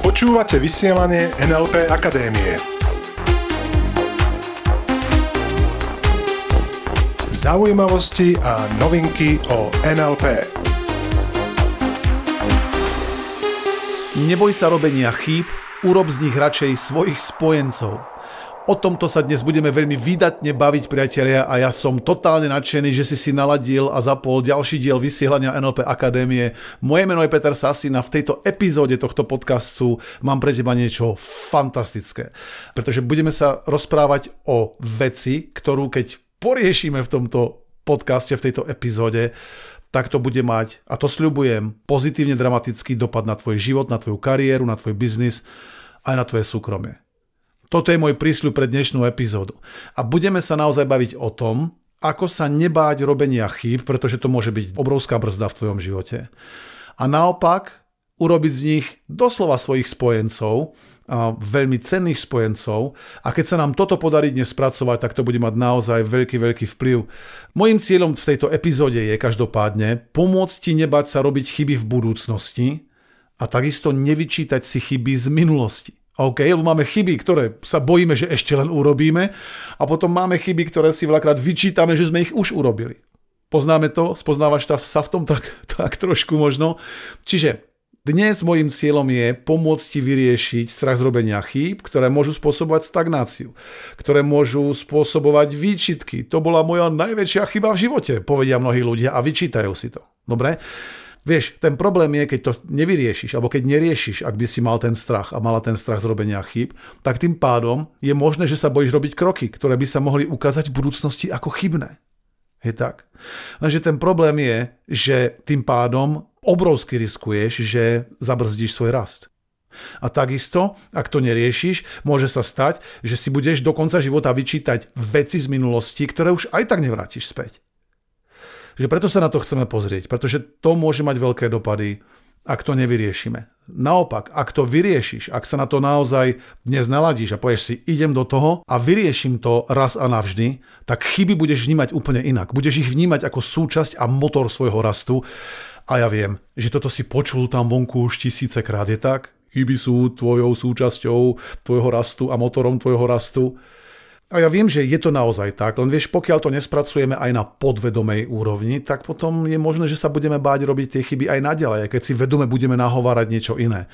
Počúvate vysielanie NLP Akadémie. Zaujímavosti a novinky o NLP. Neboj sa robenia chýb, urob z nich radšej svojich spojencov. O tomto sa dnes budeme veľmi výdatne baviť, priatelia, a ja som totálne nadšený, že si si naladil a zapol ďalší diel vysielania NLP Akadémie. Moje meno je Peter Sasina. V tejto epizóde tohto podcastu mám pre teba niečo fantastické. Pretože budeme sa rozprávať o veci, ktorú keď poriešime v tomto podcaste, v tejto epizóde, tak to bude mať, a to sľubujem, pozitívne dramatický dopad na tvoj život, na tvoju kariéru, na tvoj biznis, aj na tvoje súkromie. Toto je môj prísľub pre dnešnú epizódu. A budeme sa naozaj baviť o tom, ako sa nebáť robenia chýb, pretože to môže byť obrovská brzda v tvojom živote. A naopak, urobiť z nich doslova svojich spojencov, veľmi cenných spojencov a keď sa nám toto podarí dnes spracovať, tak to bude mať naozaj veľký, veľký vplyv. Mojím cieľom v tejto epizóde je každopádne pomôcť ti nebať sa robiť chyby v budúcnosti a takisto nevyčítať si chyby z minulosti. OK, lebo máme chyby, ktoré sa bojíme, že ešte len urobíme a potom máme chyby, ktoré si veľakrát vyčítame, že sme ich už urobili. Poznáme to? Spoznávaš sa v tom tak, tak trošku možno? Čiže dnes môjim cieľom je pomôcť ti vyriešiť strach z robenia chýb, ktoré môžu spôsobovať stagnáciu, ktoré môžu spôsobovať výčitky. To bola moja najväčšia chyba v živote, povedia mnohí ľudia a vyčítajú si to. Dobre? Vieš, ten problém je, keď to nevyriešiš, alebo keď neriešiš, ak by si mal ten strach a mala ten strach z robenia chýb, tak tým pádom je možné, že sa bojíš robiť kroky, ktoré by sa mohli ukázať v budúcnosti ako chybné. Je tak. Lenže ten problém je, že tým pádom obrovsky riskuješ, že zabrzdíš svoj rast. A takisto, ak to neriešiš, môže sa stať, že si budeš do konca života vyčítať veci z minulosti, ktoré už aj tak nevrátiš späť. Že preto sa na to chceme pozrieť, pretože to môže mať veľké dopady, ak to nevyriešime. Naopak, ak to vyriešiš, ak sa na to naozaj dnes naladíš a povieš si, idem do toho a vyrieším to raz a navždy, tak chyby budeš vnímať úplne inak. Budeš ich vnímať ako súčasť a motor svojho rastu. A ja viem, že toto si počul tam vonku už tisícekrát, je tak? Chyby sú tvojou súčasťou tvojho rastu a motorom tvojho rastu. A ja viem, že je to naozaj tak, len vieš, pokiaľ to nespracujeme aj na podvedomej úrovni, tak potom je možné, že sa budeme báť robiť tie chyby aj naďalej, keď si vedome budeme nahovárať niečo iné.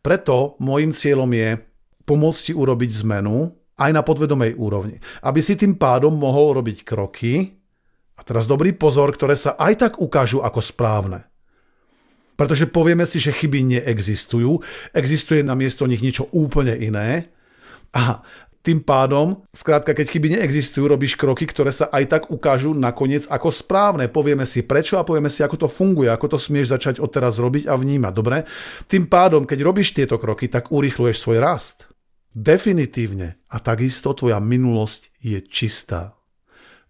Preto môjim cieľom je pomôcť ti urobiť zmenu aj na podvedomej úrovni, aby si tým pádom mohol robiť kroky, a teraz dobrý pozor, ktoré sa aj tak ukážu ako správne. Pretože povieme si, že chyby neexistujú, existuje na miesto nich niečo úplne iné a tým pádom, skrátka, keď chyby neexistujú, robíš kroky, ktoré sa aj tak ukážu nakoniec ako správne. Povieme si prečo a povieme si, ako to funguje, ako to smieš začať odteraz robiť a vnímať. Dobre? Tým pádom, keď robíš tieto kroky, tak urýchluješ svoj rast. Definitívne. A takisto tvoja minulosť je čistá.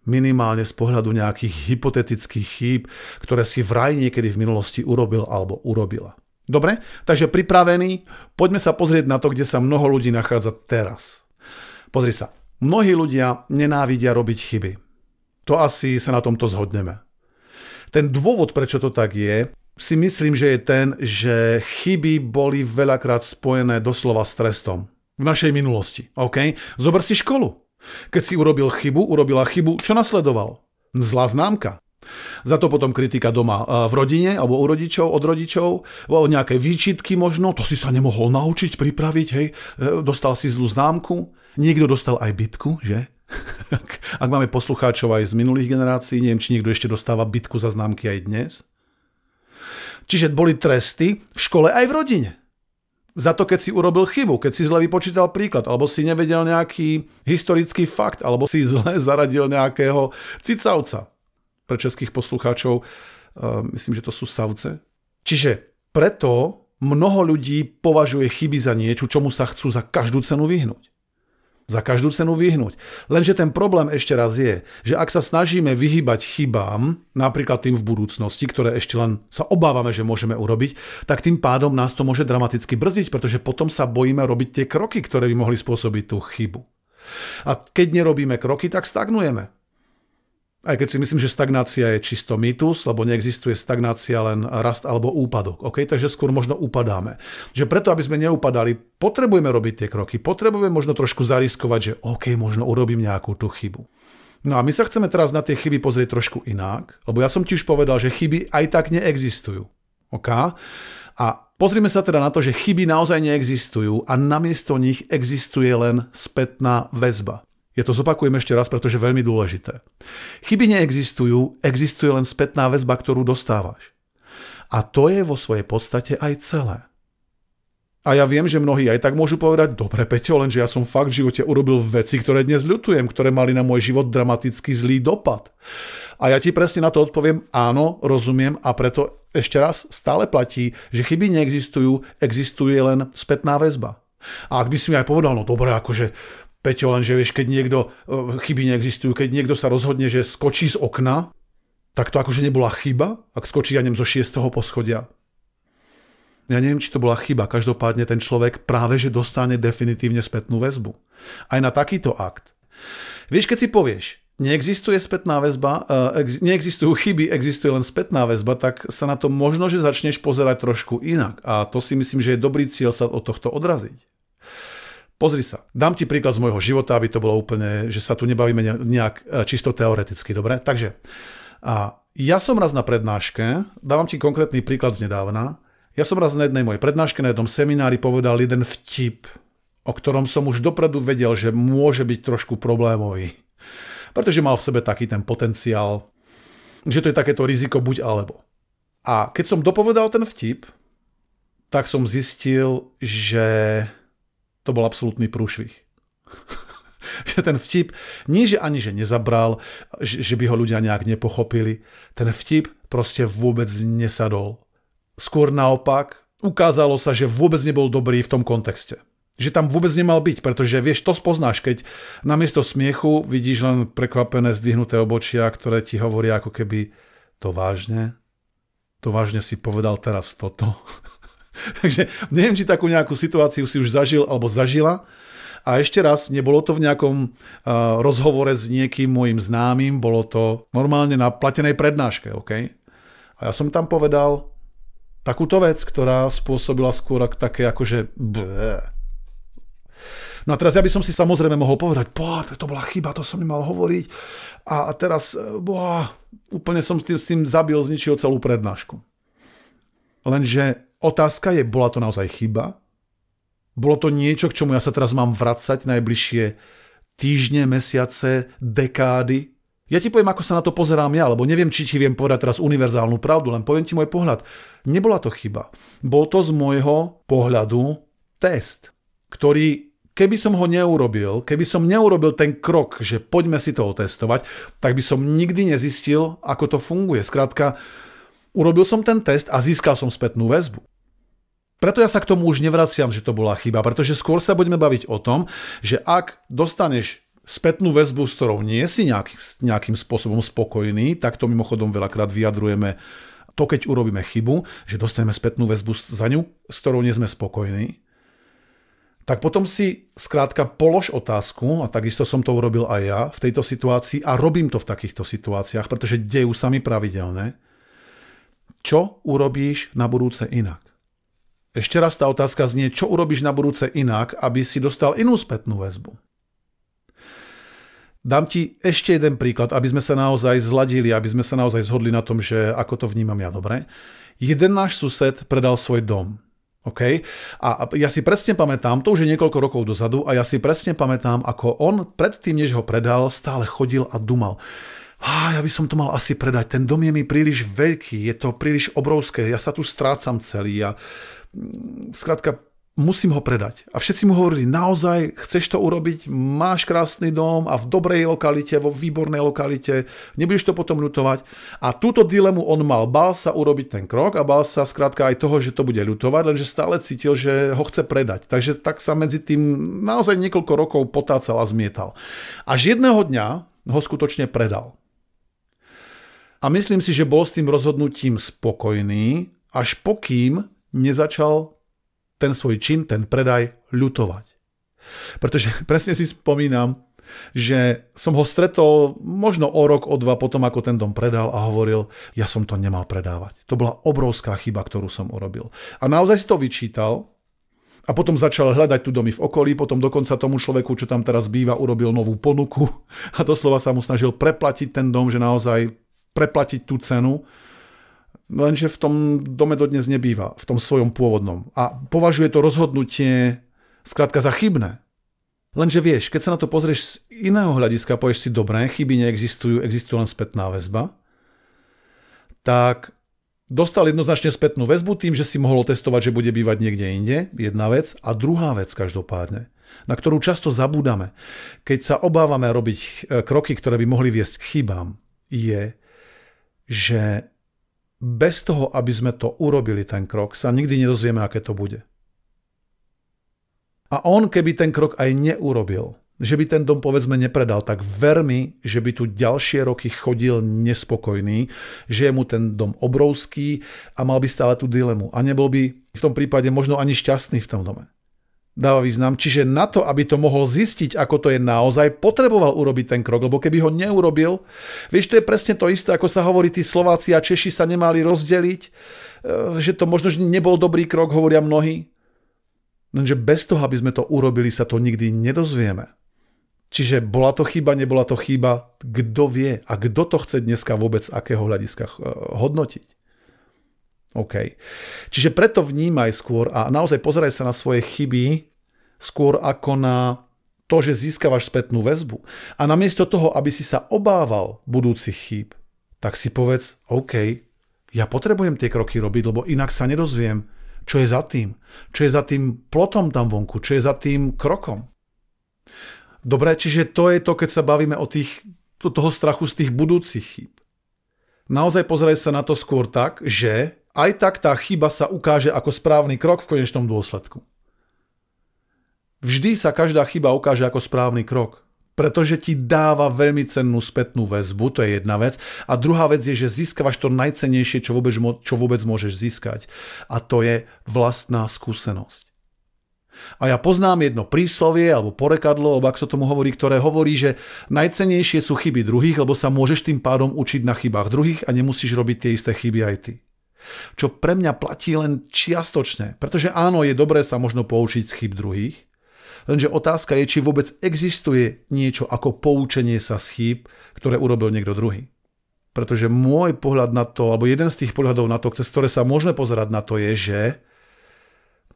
Minimálne z pohľadu nejakých hypotetických chýb, ktoré si vraj niekedy v minulosti urobil alebo urobila. Dobre? Takže pripravený, poďme sa pozrieť na to, kde sa mnoho ľudí nachádza teraz. Pozri sa, mnohí ľudia nenávidia robiť chyby. To asi sa na tomto zhodneme. Ten dôvod, prečo to tak je, si myslím, že je ten, že chyby boli veľakrát spojené doslova s trestom. V našej minulosti. OK? Zober si školu. Keď si urobil chybu, urobila chybu, čo nasledovalo? Zlá známka. Za to potom kritika doma v rodine alebo u rodičov, od rodičov, o nejaké výčitky možno, to si sa nemohol naučiť, pripraviť, hej, e, dostal si zlú známku. Niekto dostal aj bitku, že? Ak máme poslucháčov aj z minulých generácií, neviem, či niekto ešte dostáva bitku za známky aj dnes. Čiže boli tresty v škole aj v rodine. Za to, keď si urobil chybu, keď si zle vypočítal príklad, alebo si nevedel nejaký historický fakt, alebo si zle zaradil nejakého cicavca. Pre českých poslucháčov uh, myslím, že to sú savce. Čiže preto mnoho ľudí považuje chyby za niečo, čomu sa chcú za každú cenu vyhnúť za každú cenu vyhnúť. Lenže ten problém ešte raz je, že ak sa snažíme vyhybať chybám, napríklad tým v budúcnosti, ktoré ešte len sa obávame, že môžeme urobiť, tak tým pádom nás to môže dramaticky brzdiť, pretože potom sa bojíme robiť tie kroky, ktoré by mohli spôsobiť tú chybu. A keď nerobíme kroky, tak stagnujeme. Aj keď si myslím, že stagnácia je čisto mýtus, lebo neexistuje stagnácia, len rast alebo úpadok. Okay? Takže skôr možno upadáme. Že preto, aby sme neupadali, potrebujeme robiť tie kroky, potrebujeme možno trošku zariskovať, že OK, možno urobím nejakú tú chybu. No a my sa chceme teraz na tie chyby pozrieť trošku inak, lebo ja som ti už povedal, že chyby aj tak neexistujú. OK? A pozrime sa teda na to, že chyby naozaj neexistujú a namiesto nich existuje len spätná väzba. Ja to zopakujem ešte raz, pretože je veľmi dôležité. Chyby neexistujú, existuje len spätná väzba, ktorú dostávaš. A to je vo svojej podstate aj celé. A ja viem, že mnohí aj tak môžu povedať, dobre Peťo, lenže ja som fakt v živote urobil veci, ktoré dnes ľutujem, ktoré mali na môj život dramaticky zlý dopad. A ja ti presne na to odpoviem, áno, rozumiem a preto ešte raz stále platí, že chyby neexistujú, existuje len spätná väzba. A ak by si mi aj povedal, no dobre, akože Peťo, lenže vieš, keď niekto, e, chyby neexistujú, keď niekto sa rozhodne, že skočí z okna, tak to akože nebola chyba, ak skočí, ja neviem, zo 6. poschodia. Ja neviem, či to bola chyba. Každopádne ten človek práve, že dostane definitívne spätnú väzbu. Aj na takýto akt. Vieš, keď si povieš, neexistuje spätná väzba, uh, neexistujú chyby, existuje len spätná väzba, tak sa na to možno, že začneš pozerať trošku inak. A to si myslím, že je dobrý cieľ sa od tohto odraziť. Pozri sa, dám ti príklad z môjho života, aby to bolo úplne, že sa tu nebavíme nejak e, čisto teoreticky, dobre? Takže, a ja som raz na prednáške, dávam ti konkrétny príklad z nedávna, ja som raz na jednej mojej prednáške, na jednom seminári povedal jeden vtip, o ktorom som už dopredu vedel, že môže byť trošku problémový. Pretože mal v sebe taký ten potenciál, že to je takéto riziko buď alebo. A keď som dopovedal ten vtip, tak som zistil, že to bol absolútny prúšvih. že ten vtip, nie že ani že nezabral, že, že by ho ľudia nejak nepochopili, ten vtip proste vôbec nesadol. Skôr naopak, ukázalo sa, že vôbec nebol dobrý v tom kontexte. Že tam vôbec nemal byť, pretože vieš, to spoznáš, keď namiesto smiechu vidíš len prekvapené zdvihnuté obočia, ktoré ti hovoria ako keby to vážne, to vážne si povedal teraz toto. Takže neviem, či takú nejakú situáciu si už zažil alebo zažila. A ešte raz, nebolo to v nejakom uh, rozhovore s niekým môjim známym, bolo to normálne na platenej prednáške, OK? A ja som tam povedal takúto vec, ktorá spôsobila skôr také akože... Bleh. No a teraz ja by som si samozrejme mohol povedať, po, to bola chyba, to som nemal hovoriť. A teraz, boha, úplne som s tým, s tým zabil, zničil celú prednášku. Lenže Otázka je, bola to naozaj chyba? Bolo to niečo, k čomu ja sa teraz mám vracať najbližšie týždne, mesiace, dekády? Ja ti poviem, ako sa na to pozerám ja, lebo neviem, či ti viem povedať teraz univerzálnu pravdu, len poviem ti môj pohľad. Nebola to chyba. Bol to z môjho pohľadu test, ktorý keby som ho neurobil, keby som neurobil ten krok, že poďme si to otestovať, tak by som nikdy nezistil, ako to funguje. Skrátka, Urobil som ten test a získal som spätnú väzbu. Preto ja sa k tomu už nevraciam, že to bola chyba, pretože skôr sa budeme baviť o tom, že ak dostaneš spätnú väzbu, s ktorou nie si nejaký, nejakým spôsobom spokojný, tak to mimochodom veľakrát vyjadrujeme to, keď urobíme chybu, že dostaneme spätnú väzbu za ňu, s ktorou nie sme spokojní, tak potom si skrátka polož otázku, a takisto som to urobil aj ja v tejto situácii a robím to v takýchto situáciách, pretože dejú sa mi pravidelne, čo urobíš na budúce inak? Ešte raz tá otázka znie, čo urobíš na budúce inak, aby si dostal inú spätnú väzbu. Dám ti ešte jeden príklad, aby sme sa naozaj zladili, aby sme sa naozaj zhodli na tom, že ako to vnímam ja dobre. Jeden náš sused predal svoj dom. OK? A ja si presne pamätám, to už je niekoľko rokov dozadu, a ja si presne pamätám, ako on predtým, než ho predal, stále chodil a dumal ah, ja by som to mal asi predať, ten dom je mi príliš veľký, je to príliš obrovské, ja sa tu strácam celý a mm, skrátka musím ho predať. A všetci mu hovorili, naozaj chceš to urobiť, máš krásny dom a v dobrej lokalite, vo výbornej lokalite, nebudeš to potom ľutovať. A túto dilemu on mal, bál sa urobiť ten krok a bál sa skrátka aj toho, že to bude ľutovať, lenže stále cítil, že ho chce predať. Takže tak sa medzi tým naozaj niekoľko rokov potácal a zmietal. Až jedného dňa ho skutočne predal. A myslím si, že bol s tým rozhodnutím spokojný, až pokým nezačal ten svoj čin, ten predaj ľutovať. Pretože presne si spomínam, že som ho stretol možno o rok, o dva potom, ako ten dom predal a hovoril, ja som to nemal predávať. To bola obrovská chyba, ktorú som urobil. A naozaj si to vyčítal a potom začal hľadať tu domy v okolí, potom dokonca tomu človeku, čo tam teraz býva, urobil novú ponuku a doslova sa mu snažil preplatiť ten dom, že naozaj preplatiť tú cenu, lenže v tom dome dodnes nebýva, v tom svojom pôvodnom. A považuje to rozhodnutie skrátka za chybné. Lenže vieš, keď sa na to pozrieš z iného hľadiska, povieš si, dobré, chyby neexistujú, existuje len spätná väzba, tak dostal jednoznačne spätnú väzbu tým, že si mohol testovať, že bude bývať niekde inde, jedna vec. A druhá vec každopádne, na ktorú často zabúdame, keď sa obávame robiť e, kroky, ktoré by mohli viesť k chybám, je, že bez toho, aby sme to urobili, ten krok, sa nikdy nedozvieme, aké to bude. A on, keby ten krok aj neurobil, že by ten dom povedzme nepredal, tak ver mi, že by tu ďalšie roky chodil nespokojný, že je mu ten dom obrovský a mal by stále tú dilemu. A nebol by v tom prípade možno ani šťastný v tom dome. Dáva význam. Čiže na to, aby to mohol zistiť, ako to je naozaj, potreboval urobiť ten krok, lebo keby ho neurobil, vieš, to je presne to isté, ako sa hovorí, tí Slováci a Češi sa nemali rozdeliť, e, že to možno že nebol dobrý krok, hovoria mnohí. Lenže bez toho, aby sme to urobili, sa to nikdy nedozvieme. Čiže bola to chyba, nebola to chyba, kto vie a kto to chce dneska vôbec akého hľadiska eh, hodnotiť. OK. Čiže preto vnímaj skôr a naozaj pozeraj sa na svoje chyby skôr ako na to, že získavaš spätnú väzbu. A namiesto toho, aby si sa obával budúcich chýb, tak si povedz, OK, ja potrebujem tie kroky robiť, lebo inak sa nedozviem, čo je za tým. Čo je za tým plotom tam vonku, čo je za tým krokom. Dobre, čiže to je to, keď sa bavíme o tých, toho strachu z tých budúcich chýb. Naozaj pozeraj sa na to skôr tak, že aj tak tá chyba sa ukáže ako správny krok v konečnom dôsledku. Vždy sa každá chyba ukáže ako správny krok, pretože ti dáva veľmi cennú spätnú väzbu, to je jedna vec. A druhá vec je, že získavaš to najcennejšie, čo vôbec, čo vôbec môžeš získať. A to je vlastná skúsenosť. A ja poznám jedno príslovie alebo porekadlo, alebo ak sa tomu hovorí, ktoré hovorí, že najcenejšie sú chyby druhých, lebo sa môžeš tým pádom učiť na chybách druhých a nemusíš robiť tie isté chyby aj ty. Čo pre mňa platí len čiastočne, pretože áno, je dobré sa možno poučiť z chyb druhých, lenže otázka je, či vôbec existuje niečo ako poučenie sa z chýb, ktoré urobil niekto druhý. Pretože môj pohľad na to, alebo jeden z tých pohľadov na to, cez ktoré sa môžeme pozerať na to je, že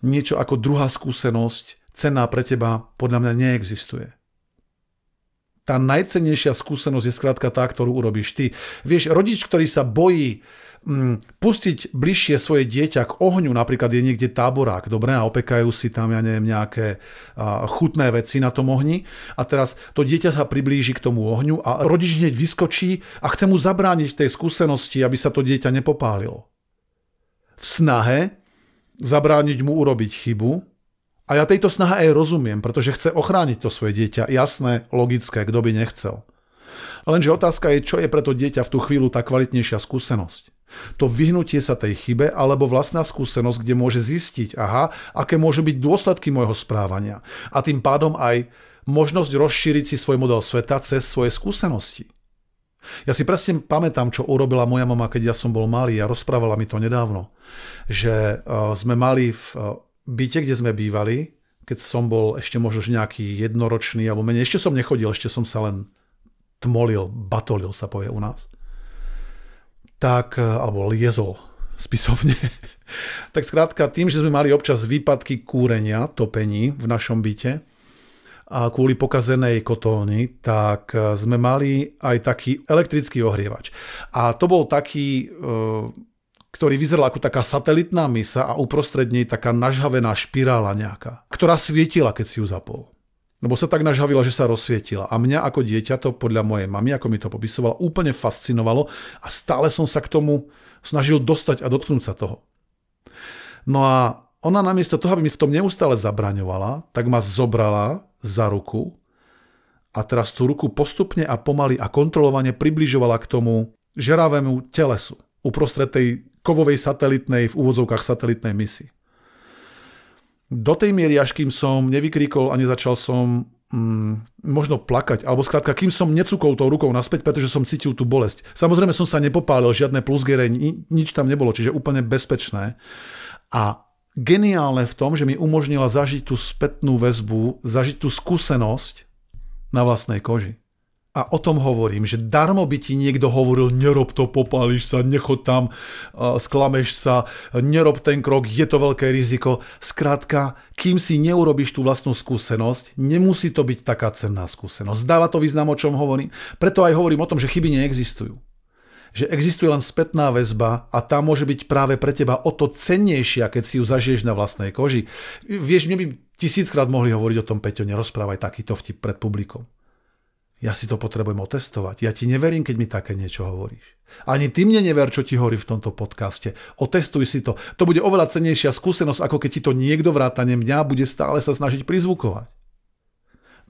niečo ako druhá skúsenosť, cenná pre teba, podľa mňa neexistuje. Tá najcennejšia skúsenosť je skrátka tá, ktorú urobíš ty. Vieš, rodič, ktorý sa bojí pustiť bližšie svoje dieťa k ohňu, napríklad je niekde táborák, dobre, a opekajú si tam, ja neviem, nejaké chutné veci na tom ohni a teraz to dieťa sa priblíži k tomu ohňu a rodič hneď vyskočí a chce mu zabrániť tej skúsenosti, aby sa to dieťa nepopálilo. V snahe zabrániť mu urobiť chybu. A ja tejto snahe aj rozumiem, pretože chce ochrániť to svoje dieťa. Jasné, logické, kto by nechcel. Lenže otázka je, čo je pre to dieťa v tú chvíľu tá kvalitnejšia skúsenosť. To vyhnutie sa tej chybe alebo vlastná skúsenosť, kde môže zistiť, aha, aké môžu byť dôsledky môjho správania. A tým pádom aj možnosť rozšíriť si svoj model sveta cez svoje skúsenosti. Ja si presne pamätám, čo urobila moja mama, keď ja som bol malý a rozprávala mi to nedávno. Že uh, sme mali v uh, byte, kde sme bývali, keď som bol ešte možno nejaký jednoročný alebo menej, ešte som nechodil, ešte som sa len tmolil, batolil sa povie u nás. Tak, uh, alebo liezol spisovne. tak skrátka, tým, že sme mali občas výpadky kúrenia, topení v našom byte, a kvôli pokazenej kotolni, tak e, sme mali aj taký elektrický ohrievač. A to bol taký, e, ktorý vyzeral ako taká satelitná misa a uprostred nej taká nažhavená špirála nejaká, ktorá svietila, keď si ju zapol. Lebo sa tak nažhavila, že sa rozsvietila. A mňa ako dieťa to podľa mojej mamy, ako mi to popisovala, úplne fascinovalo a stále som sa k tomu snažil dostať a dotknúť sa toho. No a ona namiesto toho, aby mi v tom neustále zabraňovala, tak ma zobrala za ruku a teraz tú ruku postupne a pomaly a kontrolovane približovala k tomu žeravému telesu uprostred tej kovovej satelitnej, v úvodzovkách satelitnej misi. Do tej miery, až kým som nevykríkol a nezačal som mm, možno plakať, alebo skrátka, kým som necukol tou rukou naspäť, pretože som cítil tú bolesť. Samozrejme som sa nepopálil, žiadne plusgere, ni, nič tam nebolo, čiže úplne bezpečné. A geniálne v tom, že mi umožnila zažiť tú spätnú väzbu, zažiť tú skúsenosť na vlastnej koži. A o tom hovorím, že darmo by ti niekto hovoril, nerob to, popáliš sa, nechod tam, sklameš sa, nerob ten krok, je to veľké riziko. Skrátka, kým si neurobiš tú vlastnú skúsenosť, nemusí to byť taká cenná skúsenosť. Dáva to význam, o čom hovorím. Preto aj hovorím o tom, že chyby neexistujú. Že existuje len spätná väzba a tá môže byť práve pre teba o to cennejšia, keď si ju zažiješ na vlastnej koži. Vieš, mne by tisíckrát mohli hovoriť o tom, Peťo, nerozprávaj takýto vtip pred publikom. Ja si to potrebujem otestovať. Ja ti neverím, keď mi také niečo hovoríš. Ani ty mne never, čo ti hovorí v tomto podcaste. Otestuj si to. To bude oveľa cenejšia skúsenosť, ako keď ti to niekto vrátane mňa bude stále sa snažiť prizvukovať.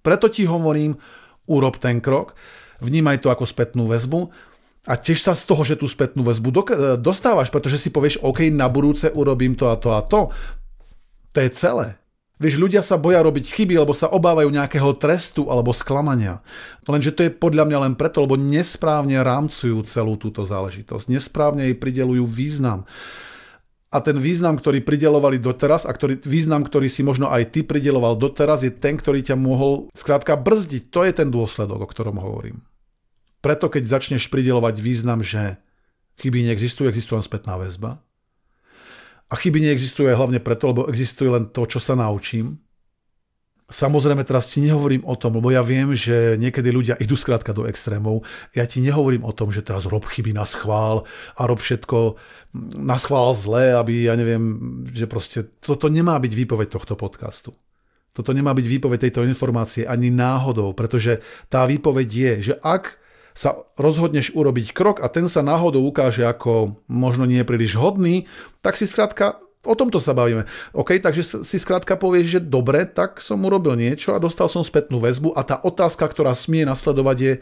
Preto ti hovorím, urob ten krok, vnímaj to ako spätnú väzbu a tiež sa z toho, že tú spätnú väzbu dostávaš, pretože si povieš, OK, na budúce urobím to a to a to. To je celé. Vieš, ľudia sa boja robiť chyby, lebo sa obávajú nejakého trestu alebo sklamania. Lenže to je podľa mňa len preto, lebo nesprávne rámcujú celú túto záležitosť. Nesprávne jej pridelujú význam. A ten význam, ktorý pridelovali doteraz a ktorý, význam, ktorý si možno aj ty prideloval doteraz, je ten, ktorý ťa mohol skrátka brzdiť. To je ten dôsledok, o ktorom hovorím. Preto keď začneš pridelovať význam, že chyby neexistujú, existuje len spätná väzba, a chyby neexistujú aj hlavne preto, lebo existuje len to, čo sa naučím. Samozrejme, teraz ti nehovorím o tom, lebo ja viem, že niekedy ľudia idú skrátka do extrémov. Ja ti nehovorím o tom, že teraz rob chyby na schvál a rob všetko na schvál zle, aby, ja neviem, že proste toto nemá byť výpoveď tohto podcastu. Toto nemá byť výpoveď tejto informácie ani náhodou, pretože tá výpoveď je, že ak sa rozhodneš urobiť krok a ten sa náhodou ukáže ako možno nie príliš hodný, tak si skrátka O tomto sa bavíme. OK, takže si skrátka povieš, že dobre, tak som urobil niečo a dostal som spätnú väzbu a tá otázka, ktorá smie nasledovať je,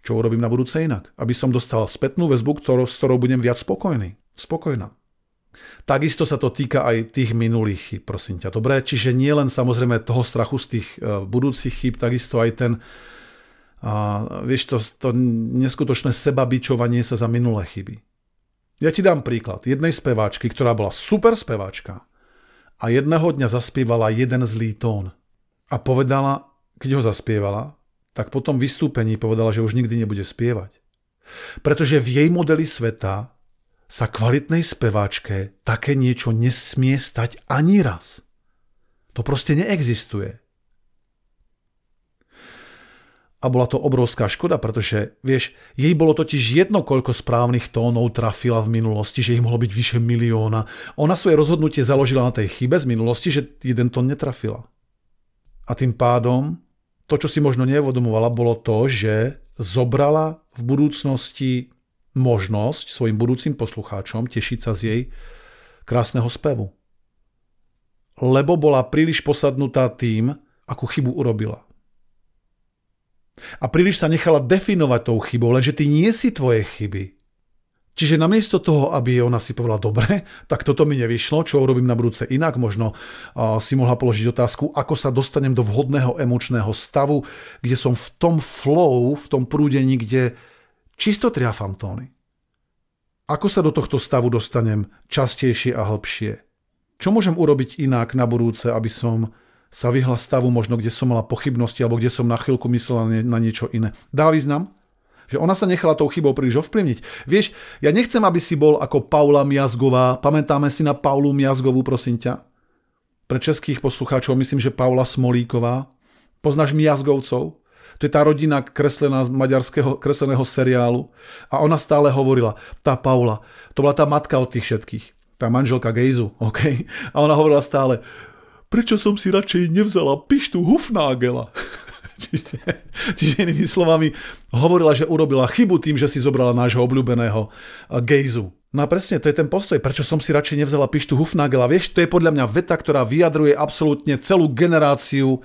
čo urobím na budúce inak. Aby som dostal spätnú väzbu, ktorou, s ktorou budem viac spokojný. Spokojná. Takisto sa to týka aj tých minulých chyb, prosím ťa. Dobre, čiže nie len samozrejme toho strachu z tých uh, budúcich chyb, takisto aj ten a vieš, to, to neskutočné sebabičovanie sa za minulé chyby. Ja ti dám príklad jednej speváčky, ktorá bola super speváčka a jedného dňa zaspievala jeden zlý tón. A povedala, keď ho zaspievala, tak po tom vystúpení povedala, že už nikdy nebude spievať. Pretože v jej modeli sveta sa kvalitnej speváčke také niečo nesmie stať ani raz. To proste neexistuje. A bola to obrovská škoda, pretože, vieš, jej bolo totiž jedno, koľko správnych tónov trafila v minulosti, že ich mohlo byť vyše milióna. Ona svoje rozhodnutie založila na tej chybe z minulosti, že jeden tón netrafila. A tým pádom, to, čo si možno nevodomovala, bolo to, že zobrala v budúcnosti možnosť svojim budúcim poslucháčom tešiť sa z jej krásneho spevu. Lebo bola príliš posadnutá tým, akú chybu urobila. A príliš sa nechala definovať tou chybou, lenže ty nie si tvoje chyby. Čiže namiesto toho, aby ona si povedala, dobre, tak toto mi nevyšlo, čo urobím na budúce inak, možno si mohla položiť otázku, ako sa dostanem do vhodného emočného stavu, kde som v tom flow, v tom prúdení, kde čisto triafam tóny. Ako sa do tohto stavu dostanem častejšie a hlbšie? Čo môžem urobiť inak na budúce, aby som sa vyhla stavu možno, kde som mala pochybnosti alebo kde som na chvíľku myslela na niečo iné. Dá význam? Že ona sa nechala tou chybou príliš ovplyvniť. Vieš, ja nechcem, aby si bol ako Paula Miazgová. Pamätáme si na Paulu Miazgovú, prosím ťa? Pre českých poslucháčov myslím, že Paula Smolíková. Poznáš Miazgovcov? To je tá rodina kreslená z maďarského kresleného seriálu. A ona stále hovorila, tá Paula, to bola tá matka od tých všetkých. Tá manželka Gejzu, OK? A ona hovorila stále, prečo som si radšej nevzala pištu Hufnagela? čiže, čiže inými slovami hovorila, že urobila chybu tým, že si zobrala nášho obľúbeného gejzu. No a presne, to je ten postoj, prečo som si radšej nevzala pištu Hufnagela. Vieš, to je podľa mňa veta, ktorá vyjadruje absolútne celú generáciu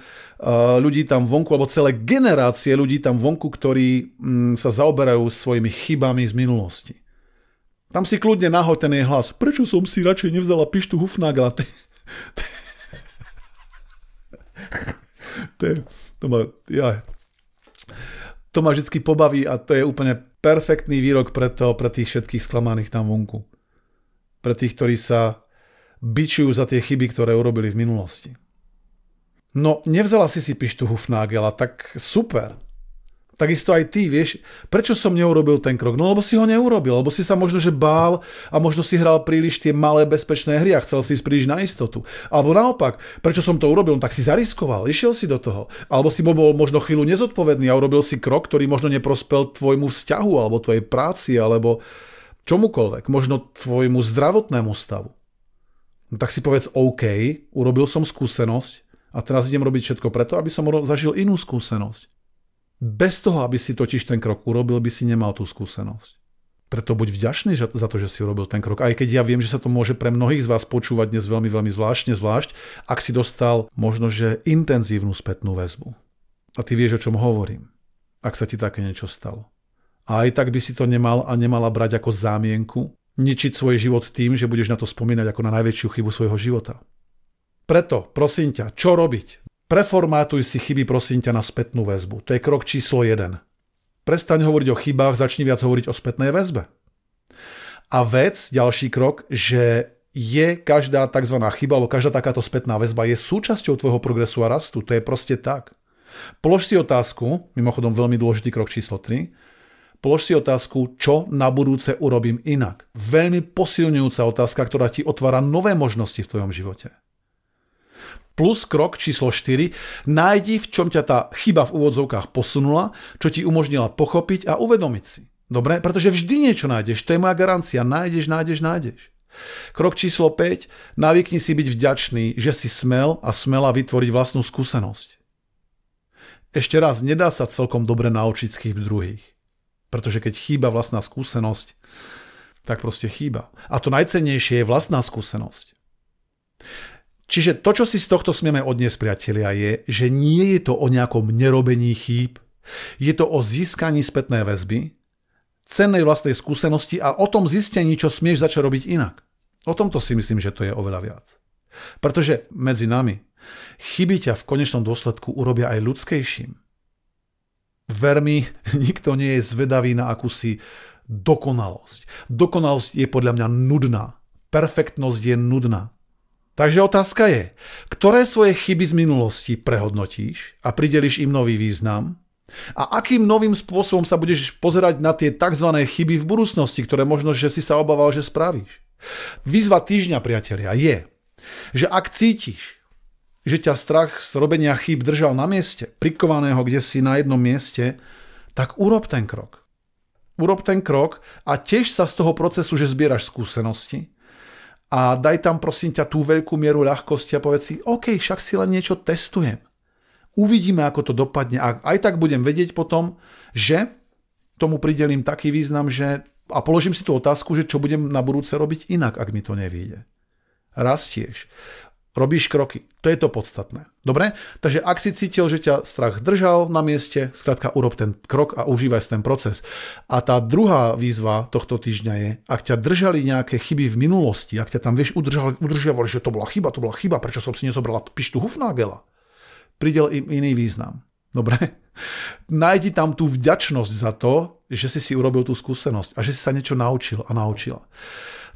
ľudí tam vonku, alebo celé generácie ľudí tam vonku, ktorí mm, sa zaoberajú svojimi chybami z minulosti. Tam si kľudne nahoď ten jej hlas. Prečo som si radšej nevzala pištu Hufnagela? to je, to ma, ja, to ma vždy pobaví a to je úplne perfektný výrok pre, to, pre tých všetkých sklamaných tam vonku. Pre tých, ktorí sa bičujú za tie chyby, ktoré urobili v minulosti. No, nevzala si si pištu Hufnagela, tak super. Takisto aj ty, vieš, prečo som neurobil ten krok? No lebo si ho neurobil, lebo si sa možno, že bál a možno si hral príliš tie malé bezpečné hry a chcel si ísť príliš na istotu. Alebo naopak, prečo som to urobil? No tak si zariskoval, išiel si do toho. Alebo si bol možno chvíľu nezodpovedný a urobil si krok, ktorý možno neprospel tvojmu vzťahu alebo tvojej práci alebo čomukoľvek, možno tvojmu zdravotnému stavu. No tak si povedz OK, urobil som skúsenosť a teraz idem robiť všetko preto, aby som zažil inú skúsenosť. Bez toho, aby si totiž ten krok urobil, by si nemal tú skúsenosť. Preto buď vďačný za to, že si urobil ten krok. Aj keď ja viem, že sa to môže pre mnohých z vás počúvať dnes veľmi, veľmi zvláštne, zvlášť, ak si dostal možno, že intenzívnu spätnú väzbu. A ty vieš, o čom hovorím, ak sa ti také niečo stalo. A aj tak by si to nemal a nemala brať ako zámienku, ničiť svoj život tým, že budeš na to spomínať ako na najväčšiu chybu svojho života. Preto, prosím ťa, čo robiť? Preformátuj si chyby prosím ťa na spätnú väzbu. To je krok číslo 1. Prestaň hovoriť o chybách, začni viac hovoriť o spätnej väzbe. A vec, ďalší krok, že je každá tzv. chyba, alebo každá takáto spätná väzba je súčasťou tvojho progresu a rastu. To je proste tak. Polož si otázku, mimochodom veľmi dôležitý krok číslo 3, polož si otázku, čo na budúce urobím inak. Veľmi posilňujúca otázka, ktorá ti otvára nové možnosti v tvojom živote. Plus krok číslo 4, nájdi v čom ťa tá chyba v úvodzovkách posunula, čo ti umožnila pochopiť a uvedomiť si. Dobre? Pretože vždy niečo nájdeš, to je moja garancia. Nájdeš, nájdeš, nájdeš. Krok číslo 5, navykni si byť vďačný, že si smel a smela vytvoriť vlastnú skúsenosť. Ešte raz, nedá sa celkom dobre naučiť z chýb druhých. Pretože keď chýba vlastná skúsenosť, tak proste chýba. A to najcennejšie je vlastná skúsenosť. Čiže to, čo si z tohto smieme odniesť, priatelia, je, že nie je to o nejakom nerobení chýb, je to o získaní spätnej väzby, cennej vlastnej skúsenosti a o tom zistení, čo smieš začať robiť inak. O tomto si myslím, že to je oveľa viac. Pretože medzi nami chyby ťa v konečnom dôsledku urobia aj ľudskejším. Ver mi, nikto nie je zvedavý na akúsi dokonalosť. Dokonalosť je podľa mňa nudná. Perfektnosť je nudná. Takže otázka je, ktoré svoje chyby z minulosti prehodnotíš a prideliš im nový význam a akým novým spôsobom sa budeš pozerať na tie tzv. chyby v budúcnosti, ktoré možno, že si sa obával, že spravíš. Výzva týždňa, priatelia, je, že ak cítiš, že ťa strach z robenia chyb držal na mieste, prikovaného kde si na jednom mieste, tak urob ten krok. Urob ten krok a tiež sa z toho procesu, že zbieraš skúsenosti a daj tam prosím ťa tú veľkú mieru ľahkosti a povedz si, OK, však si len niečo testujem. Uvidíme, ako to dopadne. A aj tak budem vedieť potom, že tomu pridelím taký význam, že a položím si tú otázku, že čo budem na budúce robiť inak, ak mi to nevíde. Rastieš robíš kroky. To je to podstatné. Dobre? Takže ak si cítil, že ťa strach držal na mieste, skrátka urob ten krok a užívaj ten proces. A tá druhá výzva tohto týždňa je, ak ťa držali nejaké chyby v minulosti, ak ťa tam vieš udržali, udržiavali, že to bola chyba, to bola chyba, prečo som si nezobrala pištu Hufnagela, pridel im iný význam. Dobre? Nájdi tam tú vďačnosť za to, že si si urobil tú skúsenosť a že si sa niečo naučil a naučila.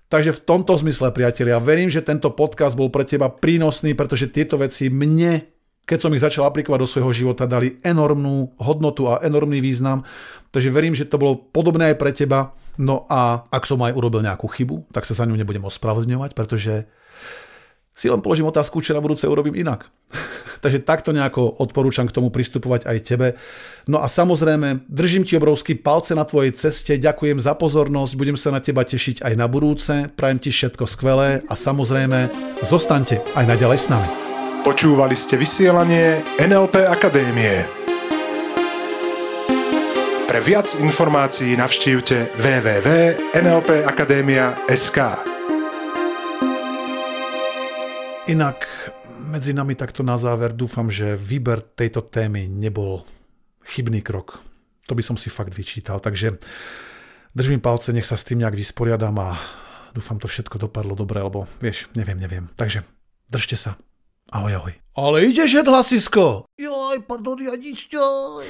Takže v tomto zmysle, priatelia, verím, že tento podcast bol pre teba prínosný, pretože tieto veci mne, keď som ich začal aplikovať do svojho života, dali enormnú hodnotu a enormný význam. Takže verím, že to bolo podobné aj pre teba. No a ak som aj urobil nejakú chybu, tak sa za ňu nebudem ospravedlňovať, pretože si len položím otázku, čo na budúce urobím inak. Takže takto nejako odporúčam k tomu pristupovať aj tebe. No a samozrejme, držím ti obrovský palce na tvojej ceste, ďakujem za pozornosť, budem sa na teba tešiť aj na budúce, prajem ti všetko skvelé a samozrejme, zostaňte aj naďalej s nami. Počúvali ste vysielanie NLP Akadémie. Pre viac informácií navštívte www.nlpakademia.sk. Inak medzi nami takto na záver dúfam, že výber tejto témy nebol chybný krok. To by som si fakt vyčítal. Takže držím palce, nech sa s tým nejak vysporiadam a dúfam to všetko dopadlo dobre, lebo vieš, neviem, neviem. Takže držte sa. Ahoj, ahoj. Ale ide, že hlasisko? Joj, pardon, ja nič, joj.